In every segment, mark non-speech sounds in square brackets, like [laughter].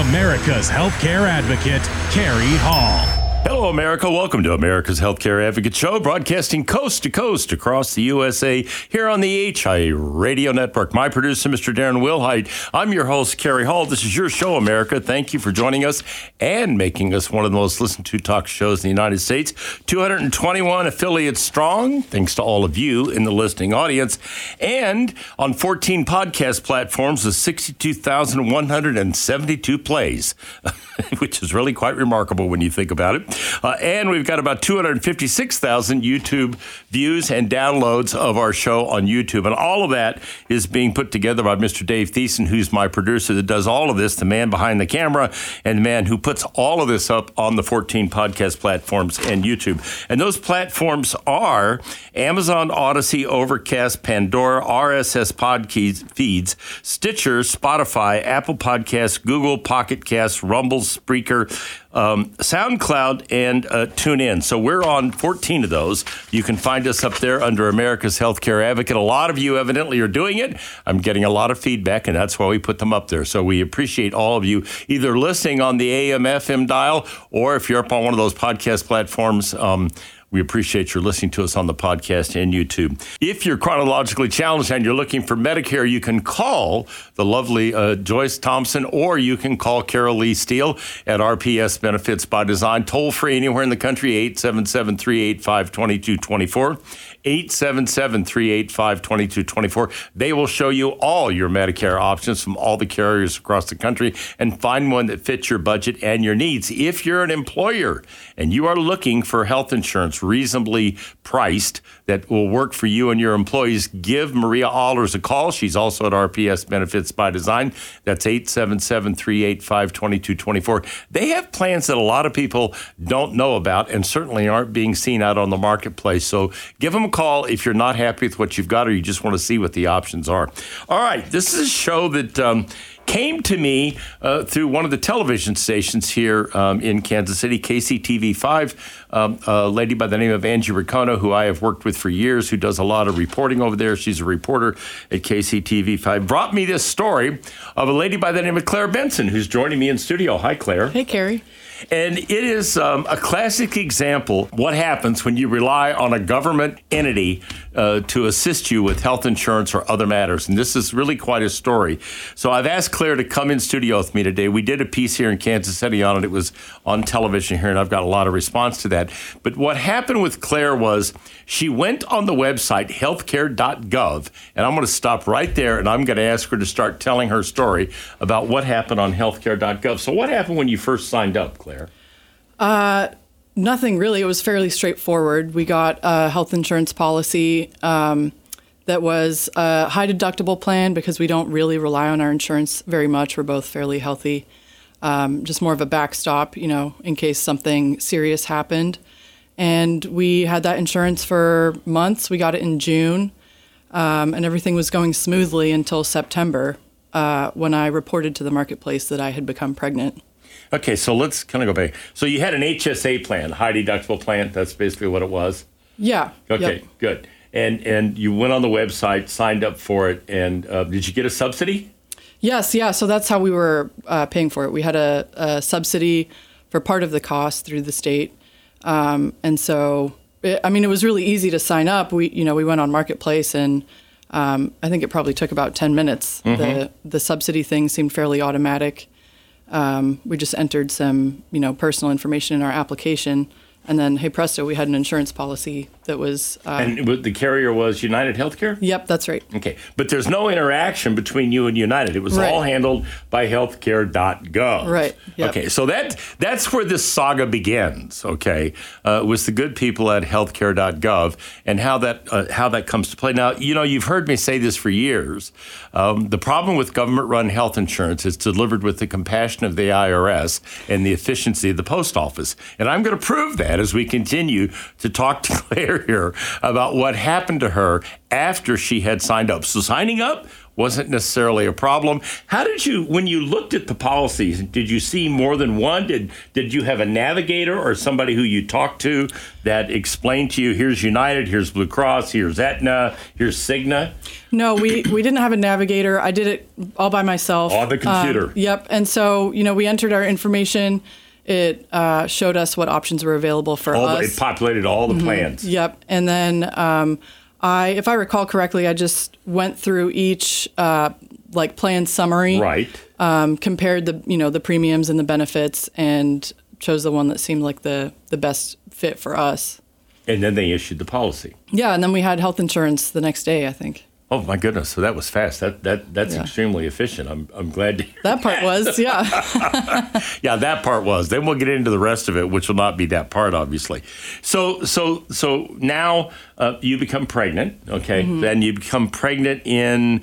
America's healthcare advocate, Carrie Hall. Hello, America. Welcome to America's Healthcare Advocate Show, broadcasting coast to coast across the USA here on the HI Radio Network. My producer, Mr. Darren Wilhite. I'm your host, Carrie Hall. This is your show, America. Thank you for joining us and making us one of the most listened to talk shows in the United States. 221 affiliates strong, thanks to all of you in the listening audience. And on 14 podcast platforms with 62,172 plays, [laughs] which is really quite remarkable when you think about it. Uh, and we've got about 256,000 YouTube views and downloads of our show on YouTube. And all of that is being put together by Mr. Dave Thiessen, who's my producer that does all of this, the man behind the camera, and the man who puts all of this up on the 14 podcast platforms and YouTube. And those platforms are Amazon, Odyssey, Overcast, Pandora, RSS podcast feeds, Stitcher, Spotify, Apple Podcasts, Google Pocket Casts, Rumble, Spreaker, um, SoundCloud, and uh, TuneIn. So we're on 14 of those. You can find us up there under America's Healthcare Advocate. A lot of you evidently are doing it. I'm getting a lot of feedback, and that's why we put them up there. So we appreciate all of you either listening on the AM FM dial or if you're up on one of those podcast platforms. Um, we appreciate your listening to us on the podcast and YouTube. If you're chronologically challenged and you're looking for Medicare, you can call the lovely uh, Joyce Thompson or you can call Carol Lee Steele at RPS Benefits by Design, toll free anywhere in the country, 877 385 2224. 877 385 2224. They will show you all your Medicare options from all the carriers across the country and find one that fits your budget and your needs. If you're an employer and you are looking for health insurance reasonably priced that will work for you and your employees, give Maria Allers a call. She's also at RPS Benefits by Design. That's 877 385 2224. They have plans that a lot of people don't know about and certainly aren't being seen out on the marketplace. So give them a call if you're not happy with what you've got or you just want to see what the options are. All right, this is a show that. Um, came to me uh, through one of the television stations here um, in Kansas City, KCTV5. Um, a lady by the name of Angie Ricono, who I have worked with for years, who does a lot of reporting over there. She's a reporter at KCTV5. Brought me this story of a lady by the name of Claire Benson, who's joining me in studio. Hi, Claire. Hey, Carrie. And it is um, a classic example what happens when you rely on a government entity uh, to assist you with health insurance or other matters. And this is really quite a story. So I've asked Claire to come in studio with me today. We did a piece here in Kansas City on it. It was on television here, and I've got a lot of response to that. But what happened with Claire was she went on the website healthcare.gov, and I'm going to stop right there and I'm going to ask her to start telling her story about what happened on healthcare.gov. So, what happened when you first signed up, Claire? Uh, nothing really. It was fairly straightforward. We got a health insurance policy um, that was a high deductible plan because we don't really rely on our insurance very much. We're both fairly healthy. Um, just more of a backstop, you know, in case something serious happened. And we had that insurance for months. We got it in June, um, and everything was going smoothly until September uh, when I reported to the marketplace that I had become pregnant. Okay, so let's kind of go back. So you had an HSA plan, high deductible plan. That's basically what it was. Yeah. Okay, yep. good. And and you went on the website, signed up for it, and uh, did you get a subsidy? Yes, yeah. So that's how we were uh, paying for it. We had a, a, subsidy for part of the cost through the state, um, and so it, I mean it was really easy to sign up. We you know we went on marketplace and. Um, I think it probably took about 10 minutes. Mm-hmm. The the subsidy thing seemed fairly automatic. Um, we just entered some, you know, personal information in our application, and then hey presto, we had an insurance policy that was. Uh, and the carrier was United Healthcare. Yep, that's right. Okay, but there's no interaction between you and United. It was right. all handled by Healthcare.gov. Right. Yep. Okay, so that that's where this saga begins. Okay, uh, was the good people at Healthcare.gov and how that uh, how that comes to play. Now, you know, you've heard me say this for years. Um, the problem with government-run health insurance is delivered with the compassion of the IRS and the efficiency of the post office, and I'm going to prove that as we continue to talk to [laughs] Claire here about what happened to her after she had signed up. So signing up wasn't necessarily a problem. How did you, when you looked at the policies, did you see more than one? Did did you have a navigator or somebody who you talked to that explained to you, here's United, here's Blue Cross, here's Aetna, here's Cigna? No, we, we didn't have a navigator. I did it all by myself. On the computer. Um, yep. And so, you know, we entered our information. It uh, showed us what options were available for All us. the, it populated all the plans. Yep. And then um, I, if I recall correctly, I just went through each uh, like plan summary, Right. Um, compared the you know the premiums and the benefits, and chose the one that seemed like the the best fit for us. And then they issued the policy. Yeah, and then we had health insurance the next day. I think Oh my goodness! So that was fast. That that that's Yeah. extremely efficient. I'm I'm glad to hear that part was yeah. [laughs] Yeah, that part was. Then we'll get into the rest of it, which will not be that part, obviously. So, so, so now uh, you become pregnant. Okay, Mm-hmm. then you become pregnant in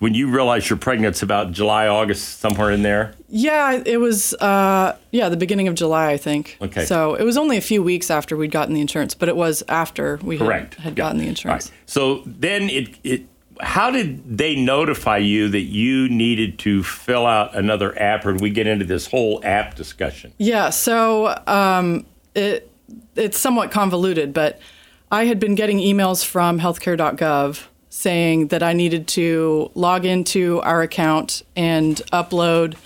when you realize you're pregnant. It's about July, August, somewhere in there. Yeah, it was uh, yeah the beginning of July, I think. Okay. So it was only a few weeks after we'd gotten the insurance, but it was after we had, Correct. had Yeah. gotten the insurance. right. So then it it. How did they notify you that you needed to fill out another app, or we get into this whole app discussion? Yeah. So um, it it's somewhat convoluted, but I had been getting emails from healthcare.gov saying that I needed to log into our account and upload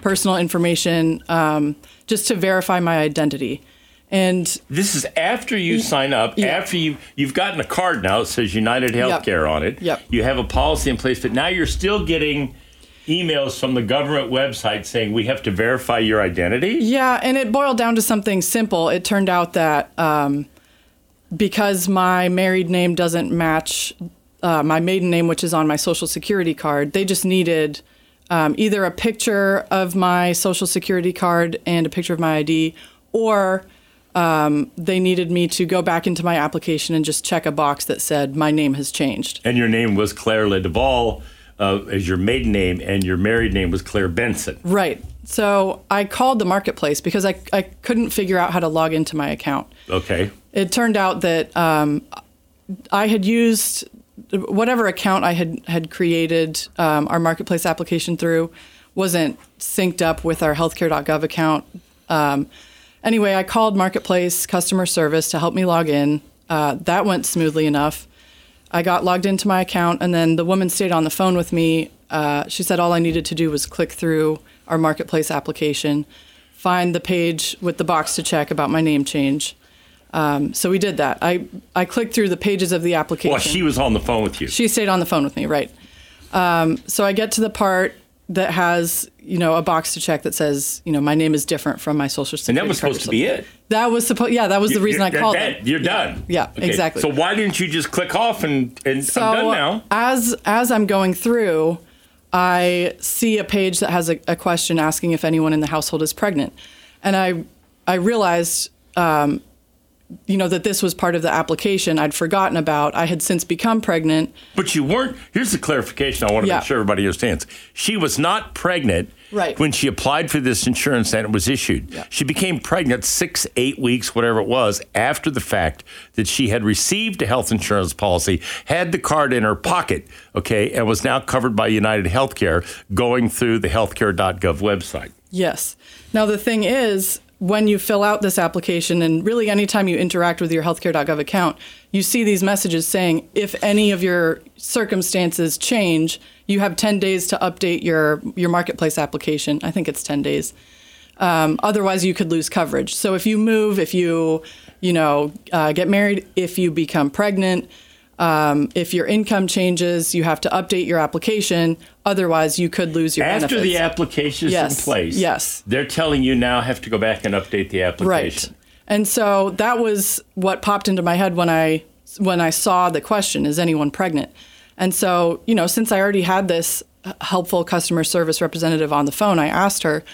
personal information um, just to verify my identity. And This is after you sign up, Yeah. after you you've gotten a card now that says United Healthcare on it. Yep. You have a policy in place, but now you're still getting emails from the government website saying we have to verify your identity. Yeah, and it boiled down to something simple. It turned out that um, because my married name doesn't match uh, my maiden name, which is on my social security card, they just needed um, either a picture of my social security card and a picture of my ID, or um, they needed me to go back into my application and just check a box that said my name has changed. And your name was Claire LeDeval uh, as your maiden name, and your married name was Claire Benson. Right. So I called the marketplace because I, I couldn't figure out how to log into my account. Okay. it turned out that um, I had used whatever account I had had created um, our marketplace application through wasn't synced up with our healthcare.gov account. Um, anyway, I called marketplace customer service to help me log in. Uh, that went smoothly enough. I got logged into my account, and then the woman stayed on the phone with me. Uh, she said all I needed to do was click through our marketplace application, find the page with the box to check about my name change. Um, so we did that. I, I clicked through the pages of the application. Well, she was on the phone with you. She stayed on the phone with me, right? Um, so I get to the part that has you know a box to check that says you know my name is different from my social security. and that was supposed to be it. That was supposed. Yeah, that was the reason I called that- it. You're Yeah. done. Yeah, Okay. exactly. So why didn't you just click off and, and So I'm done now? as as I'm going through, I see a page that has a, a question asking if anyone in the household is pregnant, and I I realized. Um, you know that this was part of the application I'd forgotten about. I had since become pregnant. But you weren't. Here's the clarification I want to Yeah. make sure everybody understands. She was not pregnant Right. when she applied for this insurance and it was issued. Yeah. She became pregnant six, eight weeks, whatever it was, after the fact that she had received a health insurance policy, had the card in her pocket, okay, and was now covered by United Healthcare going through the healthcare.gov website. Yes. Now, the thing is, when you fill out this application, and really anytime you interact with your healthcare.gov account, you see these messages saying if any of your circumstances change, you have 10 days to update your, your marketplace application. I think it's 10 days. Um, otherwise, you could lose coverage. So if you move, if you, you know, uh, get married, if you become pregnant, um, if your income changes, you have to update your application. Otherwise, you could lose your After benefits. the application is Yes, in place, yes. they're telling you now have to go back and update the application. Right. And so that was what popped into my head when I when I saw the question is anyone pregnant? And so, you know, since I already had this helpful customer service representative on the phone, I asked her,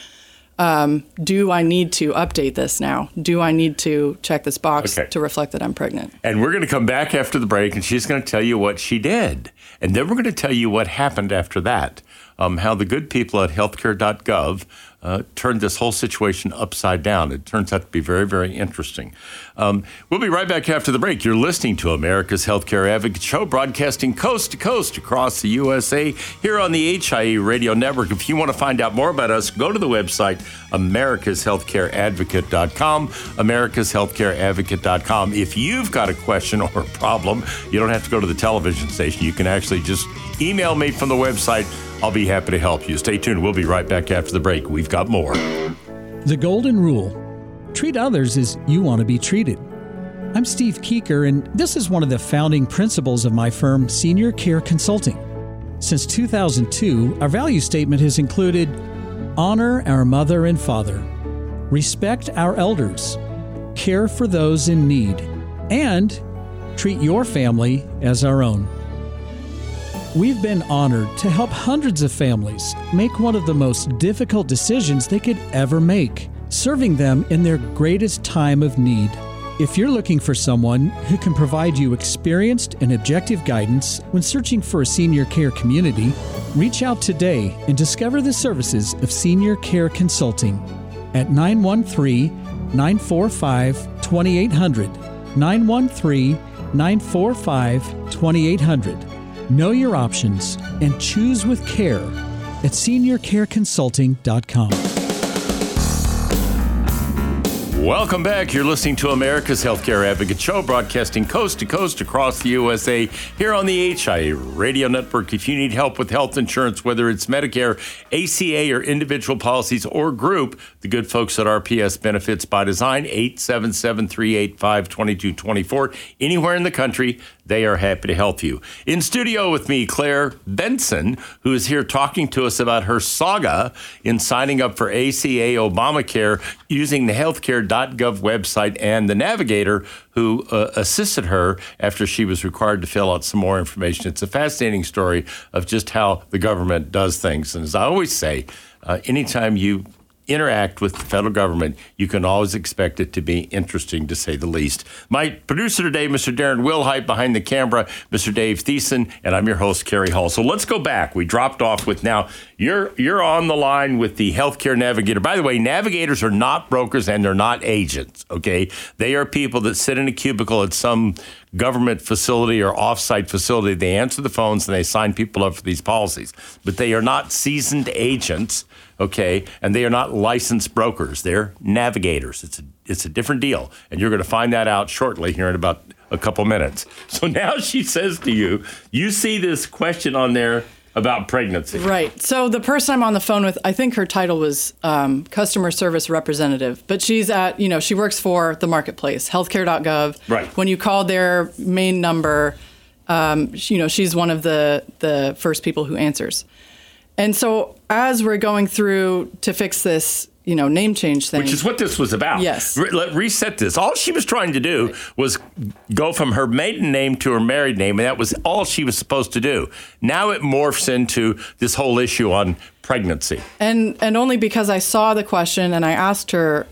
um, do I need to update this now? Do I need to check this box Okay. to reflect that I'm pregnant? And we're going to come back after the break, and she's going to tell you what she did. And then we're going to tell you what happened after that. Um, how the good people at healthcare.gov uh, turned this whole situation upside down. It turns out to be very, very interesting. Um, we'll be right back after the break. You're listening to America's Healthcare Advocate Show, broadcasting coast to coast across the USA here on the HIE Radio Network. If you want to find out more about us, go to the website americashealthcareadvocate.com. Americashealthcareadvocate.com. If you've got a question or a problem, you don't have to go to the television station. You can actually just email me from the website. I'll be happy to help you. Stay tuned. We'll be right back after the break. We've got more. The Golden Rule treat others as you want to be treated. I'm Steve Keeker, and this is one of the founding principles of my firm, Senior Care Consulting. Since 2002, our value statement has included honor our mother and father, respect our elders, care for those in need, and treat your family as our own. We've been honored to help hundreds of families make one of the most difficult decisions they could ever make, serving them in their greatest time of need. If you're looking for someone who can provide you experienced and objective guidance when searching for a senior care community, reach out today and discover the services of Senior Care Consulting at 913 945 2800. 913 945 2800. Know your options and choose with care at seniorcareconsulting.com. Welcome back. You're listening to America's Healthcare Advocate Show, broadcasting coast to coast across the USA here on the HIA Radio Network. If you need help with health insurance, whether it's Medicare, ACA, or individual policies or group, the good folks at RPS Benefits by Design, 877 385 2224. Anywhere in the country, they are happy to help you. In studio with me, Claire Benson, who is here talking to us about her saga in signing up for ACA Obamacare using the healthcare.gov website and the navigator who uh, assisted her after she was required to fill out some more information. It's a fascinating story of just how the government does things. And as I always say, uh, anytime you interact with the federal government, you can always expect it to be interesting, to say the least. My producer today, Mr. Darren Wilhite, behind the camera, Mr. Dave Thiessen, and I'm your host, Carrie Hall. So let's go back. We dropped off with now you're you're on the line with the healthcare navigator. By the way, navigators are not brokers and they're not agents. Okay, they are people that sit in a cubicle at some government facility or offsite facility. They answer the phones and they sign people up for these policies, but they are not seasoned agents okay? And they are not licensed brokers; they're navigators. It's a it's a different deal, and you're going to find that out shortly here in about a couple minutes. [laughs] So now she says to you, you see this question on there about pregnancy. Right. So the person I'm on the phone with, I think her title was um, customer service representative, but she's at, you know, she works for the marketplace, healthcare.gov. Right. When you call their main number, um, you know, she's one of the the first people who answers. And so as we're going through to fix this, you know, name change thing, Which is what this was about. Yes. Re- let reset this. All she was trying to do was go from her maiden name to her married name, and that was all she was supposed to do. Now it morphs into this whole issue on pregnancy. and and only because I saw the question and I asked her,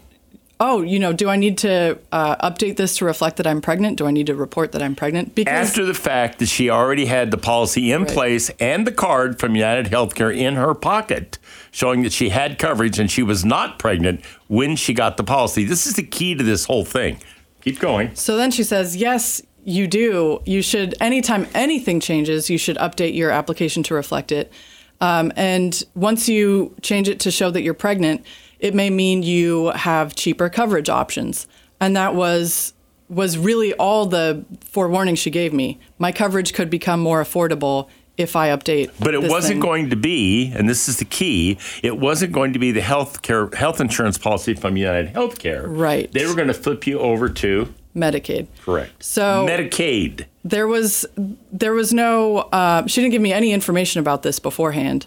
oh, you know, do I need to uh, update this to reflect that I'm pregnant? Do I need to report that I'm pregnant? Because After the fact that she already had the policy in Right. place and the card from United Healthcare in her pocket, showing that she had coverage and she was not pregnant when she got the policy. This is the key to this whole thing. Keep going. So then she says, yes, you do. You should, anytime anything changes, you should update your application to reflect it. Um, and once you change it to show that you're pregnant, it may mean you have cheaper coverage options. And that was was really all the forewarning she gave me. My coverage could become more affordable if I update. But it wasn't thing. going to be, and this is the key, it wasn't going to be the health care health insurance policy from United Healthcare. Right. They were going to flip you over to Medicaid. correct. So- Medicaid. there was there was no uh, she didn't give me any information about this beforehand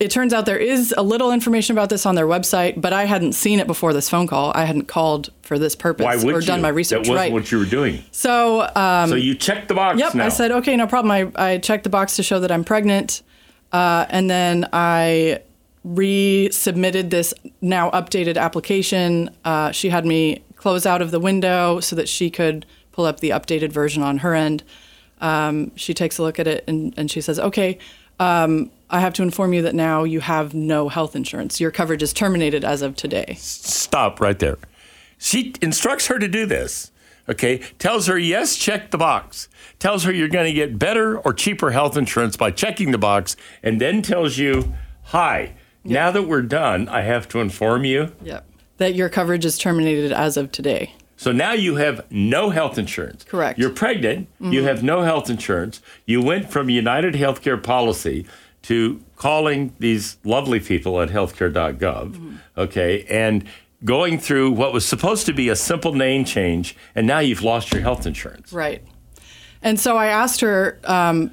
it turns out there is a little information about this on their website but i hadn't seen it before this phone call i hadn't called for this purpose or you? done my research That wasn't right what you were doing. so um, so you checked the box yep now. i said okay no problem i, I checked the box to show that i'm pregnant uh, and then i resubmitted this now updated application uh, she had me close out of the window so that she could pull up the updated version on her end um, she takes a look at it and, and she says okay um, I have to inform you that now you have no health insurance. Your coverage is terminated as of today. Stop right there. She instructs her to do this. Okay, tells her yes, check the box. Tells her you're going to get better or cheaper health insurance by checking the box, and then tells you, "Hi, now that we're done, I have to inform you Yep. That your coverage is terminated as of today. So now you have no health insurance. Correct. Mm-hmm. You're pregnant. You have no health insurance. You went from United Healthcare policy to calling these lovely people at healthcare.gov, Mm-hmm. okay, and going through what was supposed to be a simple name change, and now you've lost your health insurance. Right. And so I asked her, um,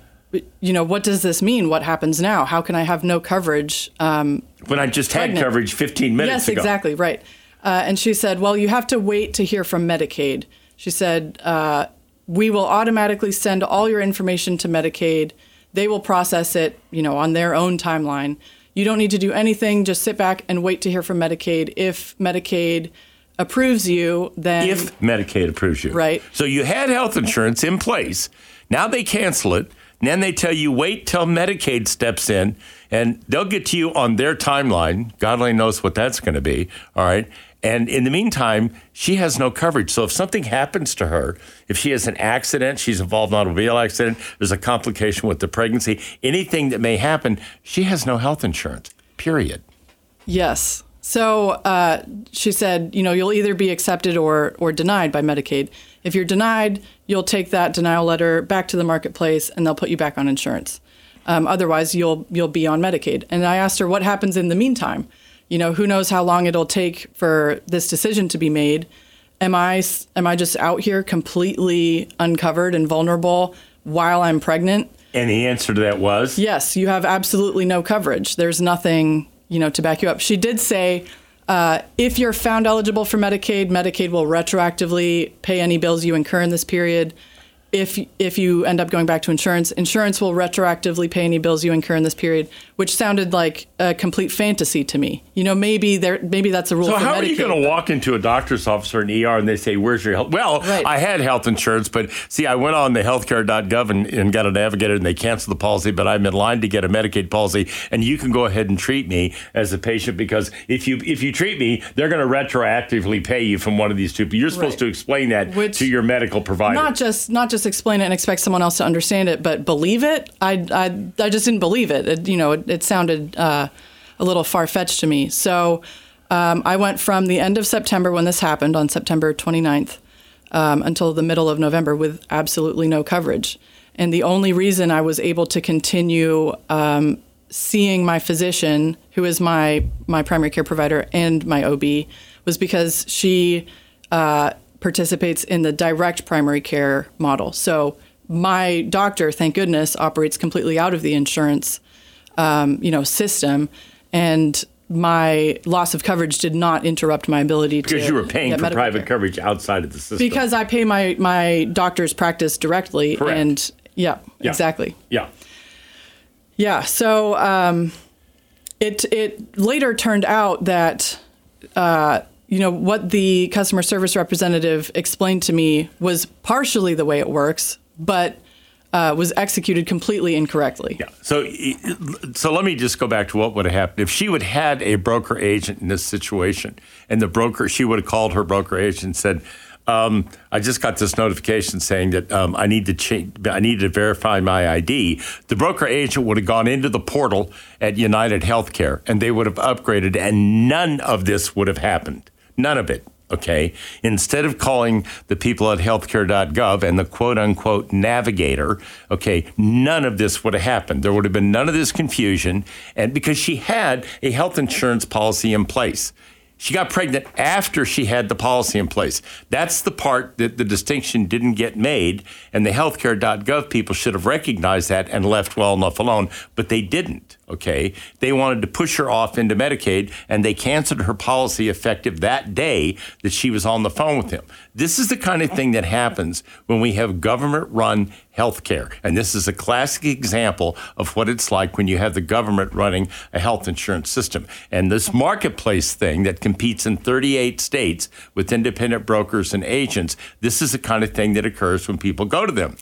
you know, what does this mean? What happens now? How can I have no coverage? Um, When I just had coverage 15 minutes yes, ago. exactly, right. Uh, and she said, well, you have to wait to hear from Medicaid. She said, uh, we will automatically send all your information to Medicaid. They will process it, you know, on their own timeline. You don't need to do anything. Just sit back and wait to hear from Medicaid. If Medicaid approves you, then if Medicaid approves you. Right. So you had health insurance in place. Now they cancel it. And then they tell you wait till Medicaid steps in and they'll get to you on their timeline. God only knows what that's going to be. All right. And in the meantime, she has no coverage. So if something happens to her, if she has an accident, she's involved in an automobile accident, there's a complication with the pregnancy, anything that may happen, she has no health insurance, period. Yes. So uh, she said, you know, you'll either be accepted or or denied by Medicaid. If you're denied, you'll take that denial letter back to the marketplace, and they'll put you back on insurance. Um, otherwise, you'll you'll be on Medicaid. And I asked her what happens in the meantime. You know, who knows how long it'll take for this decision to be made. Am I am I just out here completely uncovered and vulnerable while I'm pregnant? And the answer to that was Yes, you have absolutely no coverage. There's nothing, you know, to back you up. She did say uh, if you're found eligible for Medicaid, Medicaid will retroactively pay any bills you incur in this period. If if you end up going back to insurance, insurance will retroactively pay any bills you incur in this period, which sounded like a complete fantasy to me. You know, maybe there maybe that's a rule. So how are you going to walk into a doctor's office or an ER and they say, "Where's your health?" Well, Right. I had health insurance, but see, I went on the healthcare.gov and, and got a navigator, and they canceled the policy. But I'm in line to get a Medicaid policy, and you can go ahead and treat me as a patient because if you if you treat me, they're going to retroactively pay you from one of these two. But You're supposed Right. to explain that Which- to your medical provider. not just not just explain it and expect someone else to understand it, but believe it. I I, I just didn't believe it. it you know, it, it sounded uh, a little far fetched to me. So um, I went from the end of September when this happened on September 29th um, until the middle of November with absolutely no coverage. And the only reason I was able to continue um, seeing my physician, who is my my primary care provider and my OB, was because she uh, participates in the direct primary care model. So my doctor, thank goodness, operates completely out of the insurance, um, you know, system, and my loss of coverage did not interrupt my ability to because you were paying for private care. coverage outside of the system. because I pay my my doctor's practice directly, Correct. and yeah, Yeah. exactly. yeah. Yeah. So um, it it later turned out that uh, you know what the customer service representative explained to me was partially the way it works, but uh, was executed completely incorrectly. Yeah. So, so let me just go back to what would have happened if she would had a broker agent in this situation, and the broker she would have called her broker agent and said, um, "I just got this notification saying that um, I need to change. I need to verify my ID." The broker agent would have gone into the portal at United Healthcare, and they would have upgraded, and none of this would have happened. None of it. Okay. Instead of calling the people at healthcare.gov and the quote unquote navigator, okay, none of this would have happened. There would have been none of this confusion. And because she had a health insurance policy in place. She got pregnant after she had the policy in place. That's the part that the distinction didn't get made. And the healthcare.gov people should have recognized that and left well enough alone, but they didn't. Okay. They wanted to push her off into Medicaid and they canceled her policy effective that day that she was on the phone with him. This is the kind of thing that happens when we have government run healthcare. And this is a classic example of what it's like when you have the government running a health insurance system. And this marketplace thing that competes in 38 states with independent brokers and agents, this is the kind of thing that occurs when people go to them.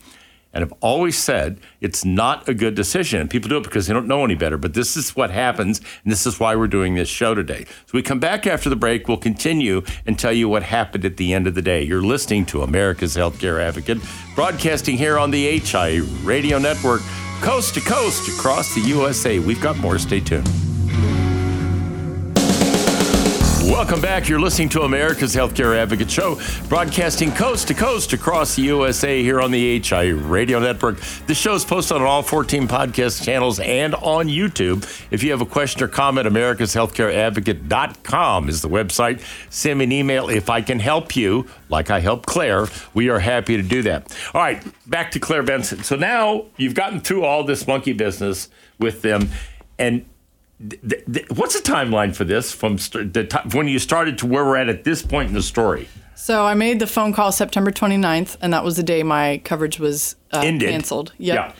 And have always said it's not a good decision. People do it because they don't know any better. But this is what happens, and this is why we're doing this show today. So we come back after the break. We'll continue and tell you what happened at the end of the day. You're listening to America's Healthcare Advocate, broadcasting here on the HI Radio Network, coast to coast across the USA. We've got more. Stay tuned. Welcome back. You're listening to America's Healthcare Advocate Show, broadcasting coast to coast across the USA here on the HI Radio Network. The show is posted on all 14 podcast channels and on YouTube. If you have a question or comment, americashealthcareadvocate.com is the website. Send me an email if I can help you, like I helped Claire. We are happy to do that. All right, back to Claire Benson. So now you've gotten through all this monkey business with them, and th- th- what's the timeline for this from st- the t- when you started to where we're at at this point in the story? So I made the phone call September 29th, and that was the day my coverage was uh, Ended. canceled. Yep. Yeah.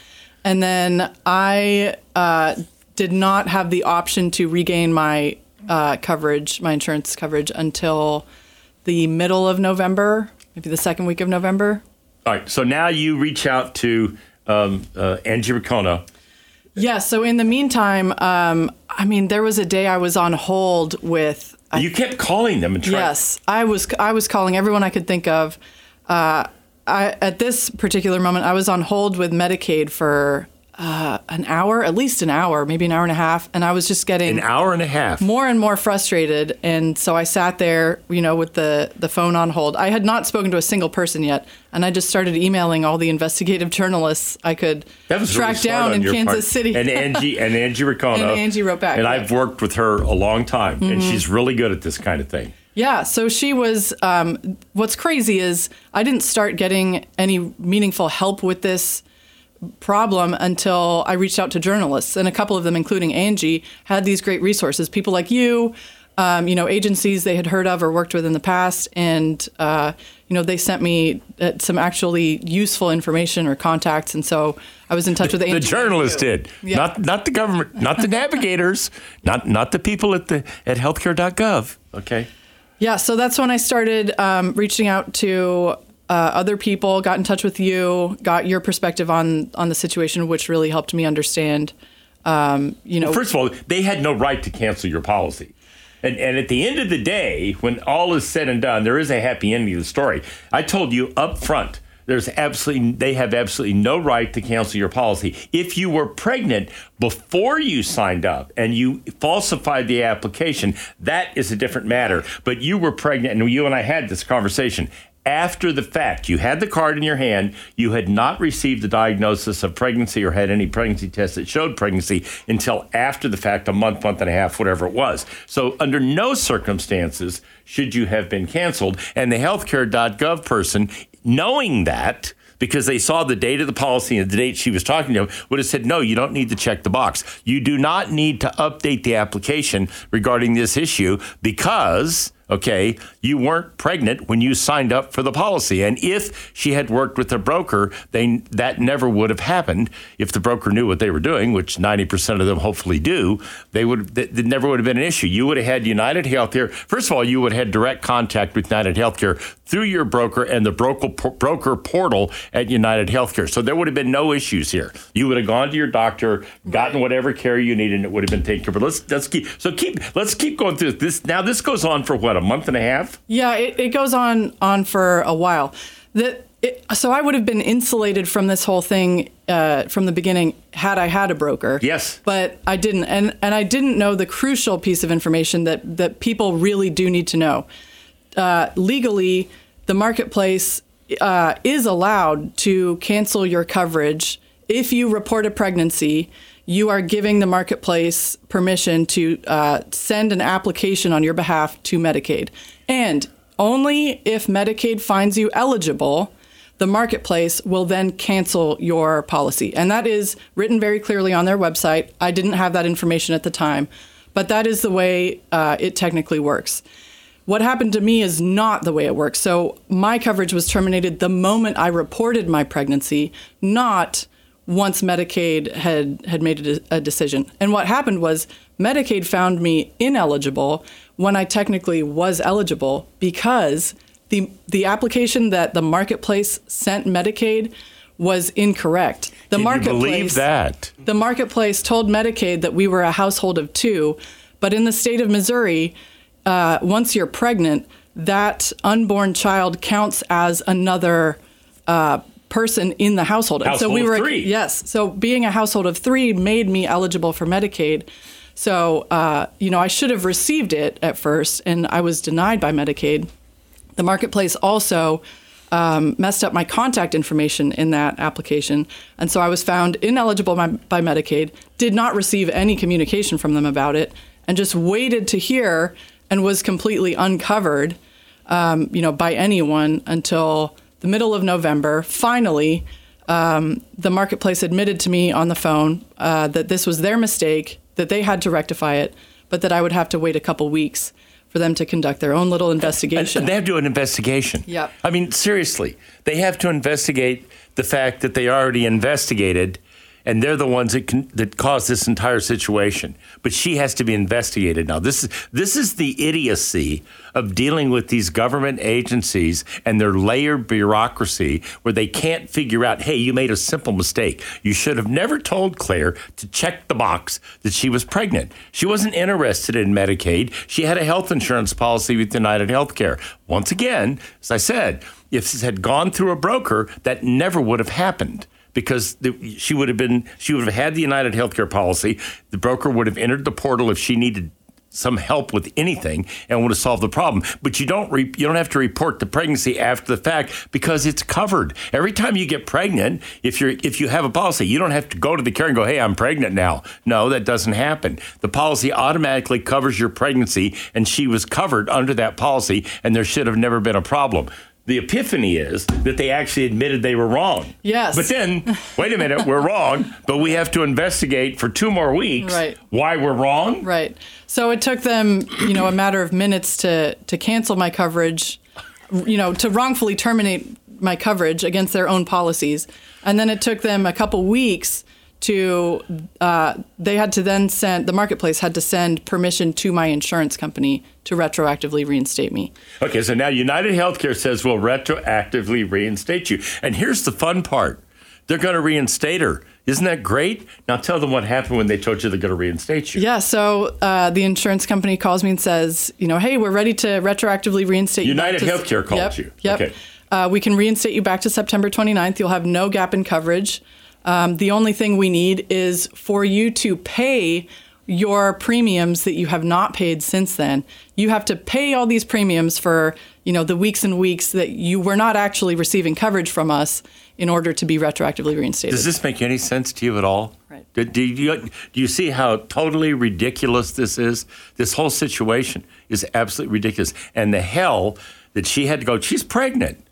And then I uh, did not have the option to regain my uh, coverage, my insurance coverage, until the middle of November, maybe the second week of November. All right, so now you reach out to um, uh, Angie Ricono. Yeah. So in the meantime, um, I mean, there was a day I was on hold with. I You kept calling them and trying. Yes, I was. I was calling everyone I could think of. Uh, I, at this particular moment, I was on hold with Medicaid for uh, an hour, at least an hour, maybe an hour and a half, and I was just getting An hour and a half. more and more frustrated. And so I sat there, you know, with the the phone on hold. I had not spoken to a single person yet, and I just started emailing all the investigative [laughs] journalists I could was really track down in Kansas part. City. And Angie [laughs] and Angie Ricono. And Angie wrote back, And. Mm-hmm. I've worked with her a long time, and she's really good at this kind of thing. Yeah, so she was. Um, what's crazy is I didn't start getting any meaningful help with this problem until I reached out to journalists, and a couple of them, including Angie, had these great resources. People like you, um, you know, agencies they had heard of or worked with in the past, and uh, you know, they sent me uh, some actually useful information or contacts, and so I was in touch with Angie. The journalists did, Yeah. not not the government, not the navigators, not not the people at the at healthcare.gov. Okay. Yeah, so that's when I started um, reaching out to uh, other people, got in touch with you, got your perspective on on the situation, which really helped me understand. Um, you know, First of all, they had no right to cancel your policy. And, and at the end of the day, when all is said and done, there is a happy ending to the story. I told you up front, there's absolutely they have absolutely no right to cancel your policy. If you were pregnant before you signed up and you falsified the application, that is a different matter. But you were pregnant, and you and I had this conversation after the fact. You had the card in your hand. You had not received the diagnosis of pregnancy or had any pregnancy tests that showed pregnancy until after the fact, a month, month and a half, whatever it was. So, under no circumstances should you have been canceled. And the healthcare.gov person, knowing that, because they saw the date of the policy and the date she was talking to would have said, no, you don't need to check the box. You do not need to update the application regarding this issue because okay, you weren't pregnant when you signed up for the policy. And if she had worked with a broker, they that never would have happened. If the broker knew what they were doing, which 90% of them hopefully do, they would that that never would have been an issue. You would have had United Healthcare. First of all, you would have had direct contact with United Healthcare through your broker and the broker broker portal at United Healthcare. So there would have been no issues here. You would have gone to your doctor, gotten whatever care you needed, and it would have been taken care of. But let's let's keep so keep let's keep going through this. Now this goes on for what a month and a half. Yeah, it, it goes on on for a while. The, it, so I would have been insulated from this whole thing uh, from the beginning had I had a broker. Yes. but I didn't, and and I didn't know the crucial piece of information that that people really do need to know. Uh, legally, the marketplace uh, is allowed to cancel your coverage if you report a pregnancy. You are giving the marketplace permission to uh, send an application on your behalf to Medicaid. And only if Medicaid finds you eligible, the marketplace will then cancel your policy. And that is written very clearly on their website. I didn't have that information at the time, but that is the way uh, it technically works. What happened to me is not the way it works. So my coverage was terminated the moment I reported my pregnancy, not once Medicaid had had made a, de- a decision. And what happened was Medicaid found me ineligible when I technically was eligible because the the application that the marketplace sent Medicaid was incorrect. The Can you marketplace believe that? the marketplace told Medicaid that we were a household of two, but in the state of Missouri, uh, once you're pregnant, that unborn child counts as another uh, person in the household. And so we were three. yes. So being a household of three made me eligible for Medicaid. So uh, you know, I should have received it at first, and I was denied by Medicaid. The marketplace also um, messed up my contact information in that application. And so I was found ineligible by, by Medicaid, did not receive any communication from them about it, and just waited to hear and was completely uncovered, um, you know, by anyone until the middle of November. Finally, um, the marketplace admitted to me on the phone uh, that this was their mistake, that they had to rectify it, but that I would have to wait a couple weeks for them to conduct their own little investigation. And they have to do an investigation. Yep. I mean, seriously, they have to investigate the fact that they already investigated, and they're the ones that can, that caused this entire situation. But she has to be investigated now. This is this is the idiocy of dealing with these government agencies and their layered bureaucracy, where they can't figure out, hey, you made a simple mistake. You should have never told Claire to check the box that she was pregnant. She wasn't interested in Medicaid. She had a health insurance policy with United Healthcare. Once again, as I said, if this had gone through a broker, that never would have happened because the, she would have been she would have had the United Healthcare policy. The broker would have entered the portal if she needed some help with anything and would have solved the problem. But you don't re, you don't have to report the pregnancy after the fact because it's covered. Every time you get pregnant, if you're if you have a policy, you don't have to go to the carrier and go, "Hey, I'm pregnant now." No, that doesn't happen. The policy automatically covers your pregnancy, and she was covered under that policy, and there should have never been a problem. The epiphany is that they actually admitted they were wrong. Yes. But then, [laughs] wait a minute, we're wrong, but we have to investigate for two more weeks Right. why we're wrong. Right. So it took them, you know, a matter of minutes to to cancel my coverage, you know, to wrongfully terminate my coverage against their own policies, and then it took them a couple weeks to. Uh, they had to then send the marketplace had to send permission to my insurance company to retroactively reinstate me. Okay, so now United Healthcare says we'll retroactively reinstate you. And here's the fun part they're going to reinstate her. Isn't that great? Now tell them what happened when they told you they're going to reinstate you. Yeah. So uh, the insurance company calls me and says, you know, hey, we're ready to retroactively reinstate you. back United to- Healthcare called Yep, you. Yep. Okay. Uh, we can reinstate you back to September 29th. You'll have no gap in coverage. Um, the only thing we need is for you to pay your premiums that you have not paid since then. You have to pay all these premiums for, you know, the weeks and weeks that you were not actually receiving coverage from us in order to be retroactively reinstated. Does this make any sense to you at all? Right. Do, do you, do you see how totally ridiculous this is? This whole situation is absolutely ridiculous. And the hell that she had to go, she's pregnant.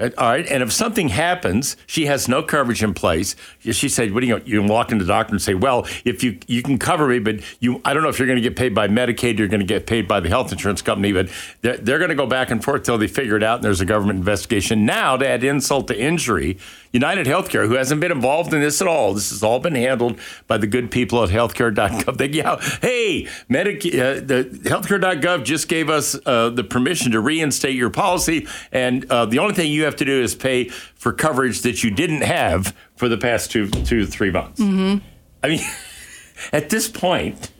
All right, and if something happens, she has no coverage in place. She said, "What do you? You can walk into the doctor and say, well, if you you can cover me, but you, I don't know if you're going to get paid by Medicaid, you're going to get paid by the health insurance company, but they're, they're going to go back and forth till they figure it out, and there's a government investigation. Now, to add insult to injury, United Healthcare, who hasn't been involved in this at all, this has all been handled by the good people at healthcare.gov. They, yeah, hey, Medicaid, uh, the healthcare.gov just gave us uh, the permission to reinstate your policy, and uh, the only thing you have to do is pay for coverage that you didn't have for the past two, two, three months. I mean, [laughs] at this point.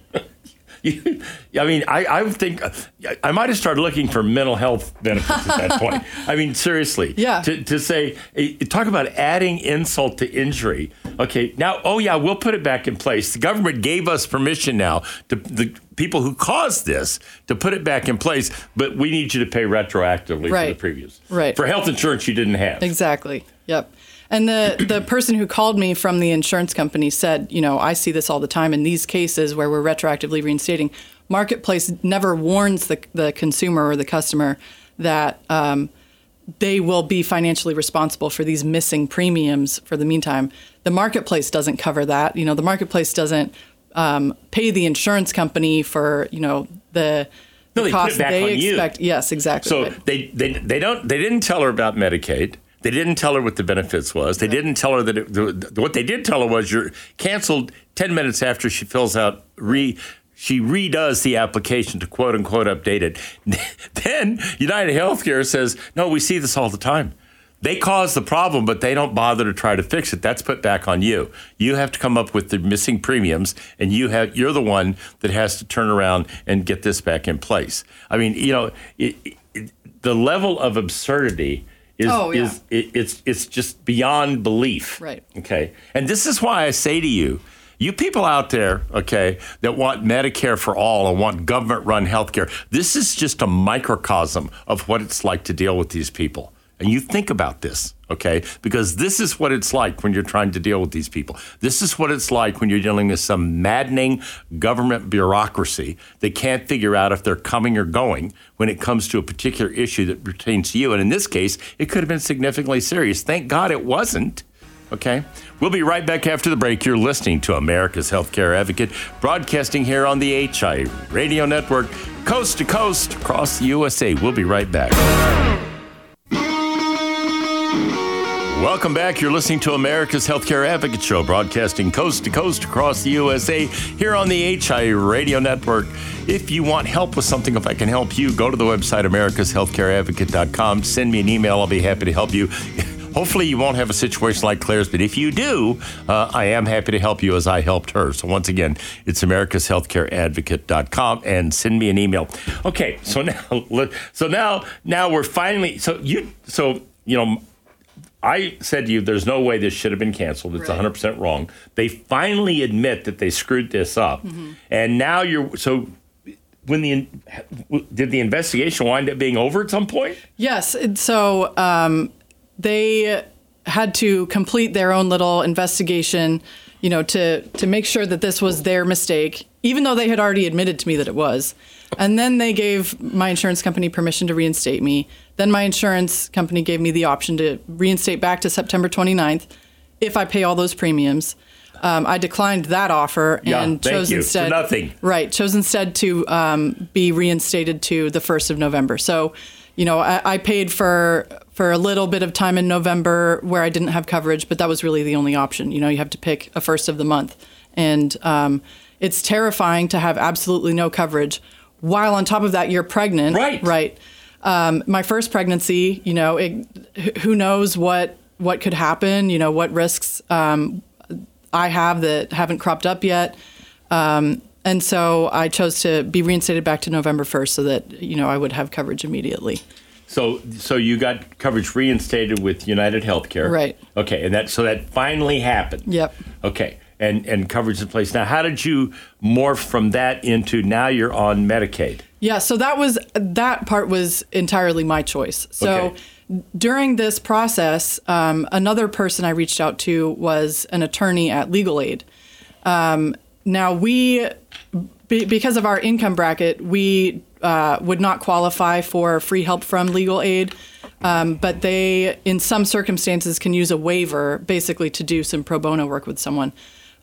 You, [laughs] I mean, I, I think I might have started looking for mental health benefits at that point. [laughs] I mean, seriously. Yeah. To, to say, eh, talk about adding insult to injury. Okay, now, oh yeah, we'll put it back in place. The government gave us permission now to the people who caused this to put it back in place, but we need you to pay retroactively for the previous. Right. For health insurance you didn't have. Exactly. Yep. And the the person who called me from the insurance company said, you know, I see this all the time in these cases where we're retroactively reinstating. Marketplace never warns the the consumer or the customer that um, they will be financially responsible for these missing premiums for the meantime. The marketplace doesn't cover that. You know, the marketplace doesn't um, pay the insurance company for you know the, No, the back they on you. expect. Yes, exactly. So Right. they, they they don't they didn't tell her about Medicaid. They didn't tell her what the benefits was. They didn't tell her that it, the, what they did tell her was you're canceled ten minutes after she fills out re. She redoes the application to quote unquote update it. [laughs] then United Healthcare says, no, we see this all the time. They cause the problem, but they don't bother to try to fix it. That's put back on you. You have to come up with the missing premiums, and you have you're the one that has to turn around and get this back in place. I mean, you know, it, it, the level of absurdity is Oh, yeah. is it, it's it's just beyond belief. Right. Okay. And this is why I say to you, you people out there, okay, that want Medicare for all and want government run healthcare, this is just a microcosm of what it's like to deal with these people. And you think about this, okay? Because this is what it's like when you're trying to deal with these people. This is what it's like when you're dealing with some maddening government bureaucracy that can't figure out if they're coming or going when it comes to a particular issue that pertains to you. And in this case, it could have been significantly serious. Thank God it wasn't. Okay. We'll be right back after the break. You're listening to America's Healthcare Advocate, broadcasting here on the HI Radio Network, coast to coast across the USA. We'll be right back. Welcome back. You're listening to America's Healthcare Advocate Show, broadcasting coast to coast across the USA here on the HI Radio Network. If you want help with something, if I can help you, go to the website americashealthcareadvocate.com. Send me an email. I'll be happy to help you. [laughs] Hopefully, you won't have a situation like Claire's, but if you do, uh, I am happy to help you as I helped her. So, once again, it's americashealthcareadvocate.com and send me an email. Okay, so [laughs] now, so now, now we're finally, so you, so, you know, I said to you, there's no way this should have been canceled. It's Right. 100% wrong. They finally admit that they screwed this up. And now you're, so when the, did the investigation wind up being over at some point? Yes. So um, they had to complete their own little investigation, you know, to to make sure that this was their mistake, even though they had already admitted to me that it was. And then they gave my insurance company permission to reinstate me. Then my insurance company gave me the option to reinstate back to September 29th if I pay all those premiums. Um, I declined that offer Yeah, and thank chose instead nothing. Right. Chose instead to um, be reinstated to the 1st of November. So, you know, I, I paid for for a little bit of time in November where I didn't have coverage, but that was really the only option. You know, you have to pick a first of the month. And um, it's terrifying to have absolutely no coverage while on top of that you're pregnant. Right. Right. Um, my first pregnancy, you know, it, who knows what what could happen, you know, what risks um, I have that haven't cropped up yet. Um, and so I chose to be reinstated back to November 1st so that, you know, I would have coverage immediately. So, so you got coverage reinstated with United Healthcare, Right. Okay, and that so that finally happened. Yep. Okay, and and coverage in place. Now, how did you morph from that into now you're on Medicaid? Yeah, so that was that part was entirely my choice. So Okay. during this process, um, another person I reached out to was an attorney at Legal Aid. Um, now we, be, because of our income bracket, we uh, would not qualify for free help from legal aid. Um, but they, in some circumstances, can use a waiver basically to do some pro bono work with someone.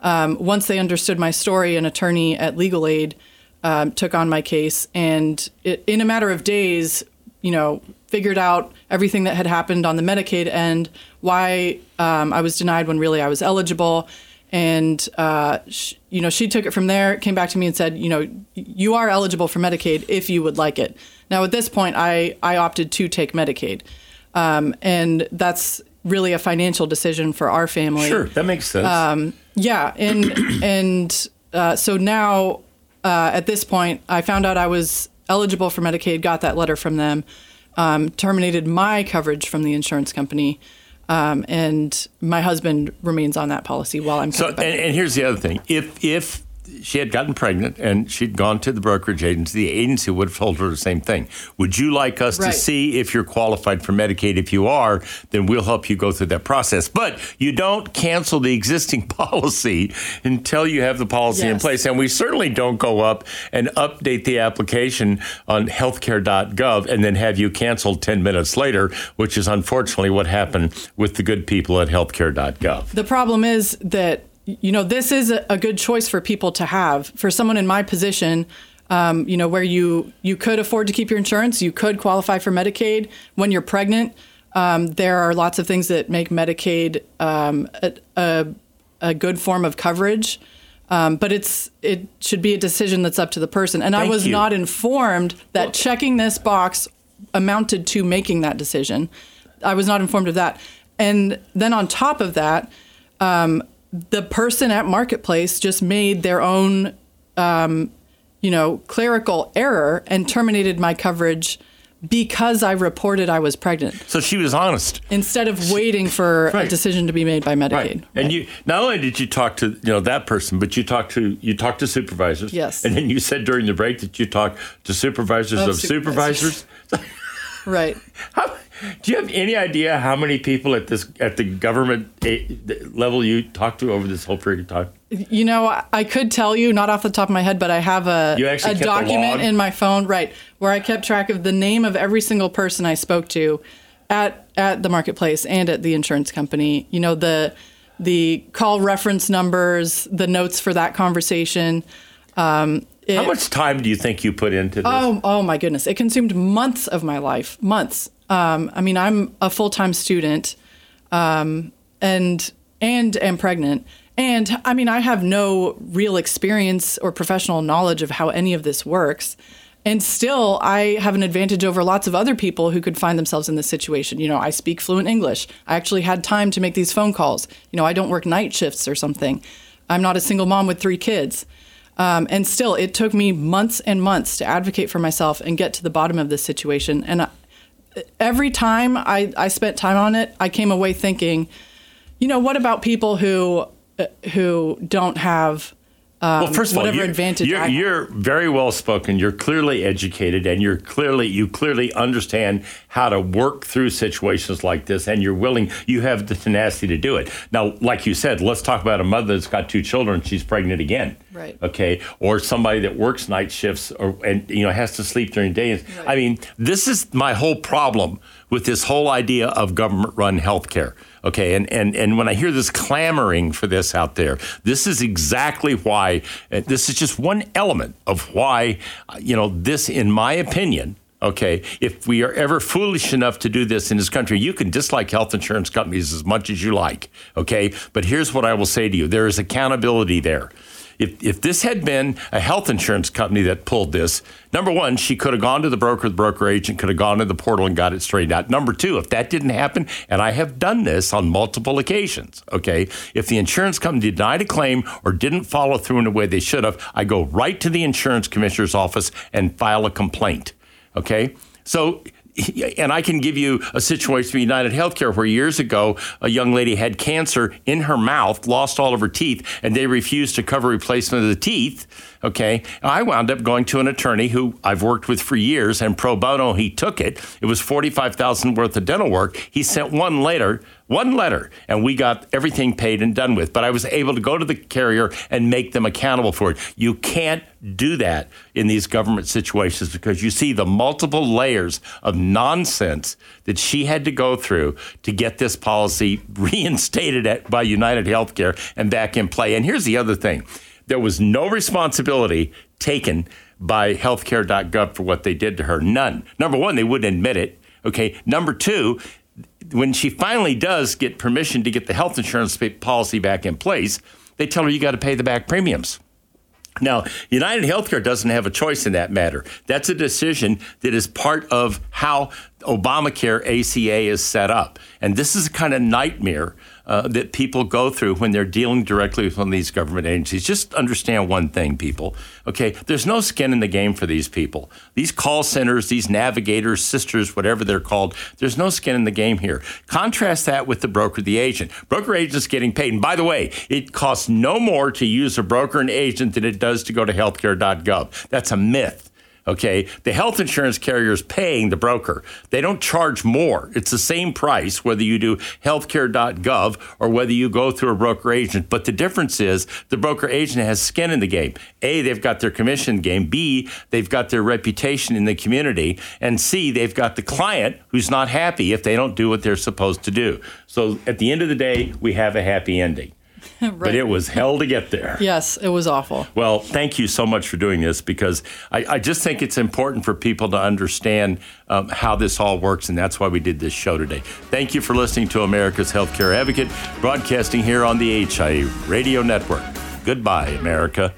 Um, once they understood my story, an attorney at Legal Aid um, took on my case, and it, in a matter of days, you know, figured out everything that had happened on the Medicaid end, why um, I was denied when really I was eligible, and uh, sh- you know, she took it from there, came back to me and said, you know, you are eligible for Medicaid if you would like it. Now, at this point, I I opted to take Medicaid, um, and that's really a financial decision for our family. Sure, that makes sense. Um, Yeah, and [clears throat] and uh, so now uh, at this point, I found out I was eligible for Medicaid, got that letter from them, um, terminated my coverage from the insurance company, um, and my husband remains on that policy while I'm So, and, and here's the other thing: if if she had gotten pregnant and she'd gone to the brokerage agency, the agency would have told her the same thing. Would you like us to see if you're qualified for Medicaid? If you are, then we'll help you go through that process. But you don't cancel the existing [laughs] policy until you have the policy in place. And we certainly don't go up and update the application on healthcare.gov and then have you canceled 10 minutes later, which is unfortunately what happened with the good people at healthcare.gov. The problem is that you know this is a, good choice for people to have. For someone in my position, um, you know, where you you could afford to keep your insurance, you could qualify for Medicaid when you're pregnant. Um, there are lots of things that make Medicaid um, a, a, a good form of coverage. Um, but it's it should be a decision that's up to the person. And I was you. not informed that checking this box amounted to making that decision. I was not informed of that. And then on top of that, um, the person at Marketplace just made their own, um, you know, clerical error and terminated my coverage because I reported I was pregnant So she was honest. instead of waiting for Right. a decision to be made by Medicaid. Right. And you not only did you talk to you know that person, but you talked to you talked to supervisors. Yes. And then you said during the break that you talked to supervisors Of of, supervisors. supervisors. [laughs] right. How, do you have any idea how many people at this at the government eh, level you talked to over this whole period of time? You know, I- could tell you, not off the top of my head, but I have a, a kept a document in my phone, right, where I kept track of the name of every single person I spoke to at at the marketplace and at the insurance company. You know, the the call reference numbers, the notes for that conversation. Um, it- How much time do you think you put into this? Oh, oh my goodness! It consumed months of my life. Months. Um, I mean, I'm a full time student, um, and and am pregnant. And I mean, I have no real experience or professional knowledge of how any of this works. And still, I have an advantage over lots of other people who could find themselves in this situation. You know, I speak fluent English. I actually had time to make these phone calls. You know, I don't work night shifts or something. I'm not a single mom with three kids. Um, and still, it took me months and months to advocate for myself and get to the bottom of this situation. And every time I, I spent time on it, I came away thinking, you know, what about people who uh, who don't have well, first of all, you're, advantage you're, you're very well spoken. You're clearly educated, and you're clearly you clearly understand how to work through situations like this, and you're willing. You have the tenacity to do it. Now, like you said, let's talk about a mother that's got two children. She's pregnant again. Right. Okay. Or somebody that works night shifts, or and you know has to sleep during the day. I mean, this is my whole problem with this whole idea of government-run healthcare. Okay, and, and and when I hear this clamoring for this out there, this is exactly why. uh, This is just one element of why, uh, you know, this, in my opinion. Okay, if we are ever foolish enough to do this in this country, you can dislike health insurance companies as much as you like. Okay, but here's what I will say to you: there is accountability there. If, if this had been a health insurance company that pulled this, number one, she could have gone to the broker, the broker agent could have gone to the portal and got it straightened out. Number two, if that didn't happen, and I have done this on multiple occasions, okay, if the insurance company denied a claim or didn't follow through in the way they should have, I go right to the insurance commissioner's office and file a complaint, okay? So [laughs] and I can give you a situation with United Healthcare where years ago a young lady had cancer in her mouth, lost all of her teeth, and they refused to cover replacement of the teeth. Okay, I wound up going to an attorney who I've worked with for years, and pro bono he took it. It was forty five thousand worth of dental work. He sent one later, one letter, and we got everything paid and done with. But I was able to go to the carrier and make them accountable for it. You can't do that in these government situations because you see the multiple layers of nonsense that she had to go through to get this policy [laughs] reinstated at, by United Healthcare and back in play. And here's the other thing there was no responsibility taken by healthcare.gov for what they did to her. None. Number one, they wouldn't admit it. Okay. Number two, when she finally does get permission to get the health insurance policy back in place, they tell her you got to pay the back premiums. Now, United Healthcare doesn't have a choice in that matter. That's a decision that is part of how Obamacare ACA is set up. And this is a kind of nightmare uh, that people go through when they're dealing directly with one of these government agencies. Just understand one thing, people. Okay, there's no skin in the game for these people. These call centers, these navigators, sisters, whatever they're called, there's no skin in the game here. Contrast that with the broker, the agent. Broker agent's getting paid. And by the way, it costs no more to use a broker and agent than it does to go to healthcare.gov. That's a myth. Okay, the health insurance carrier is paying the broker. They don't charge more. It's the same price whether you do healthcare.gov or whether you go through a broker agent. But the difference is the broker agent has skin in the game. A, they've got their commission game. B, they've got their reputation in the community. And C, they've got the client who's not happy if they don't do what they're supposed to do. So at the end of the day, we have a happy ending. [laughs] But it was hell to get there. Yes, it was awful. Well, thank you so much for doing this because I, I just think it's important for people to understand um, how this all works, and that's why we did this show today. Thank you for listening to America's Healthcare Advocate, broadcasting here on the HIA Radio Network. Goodbye, America.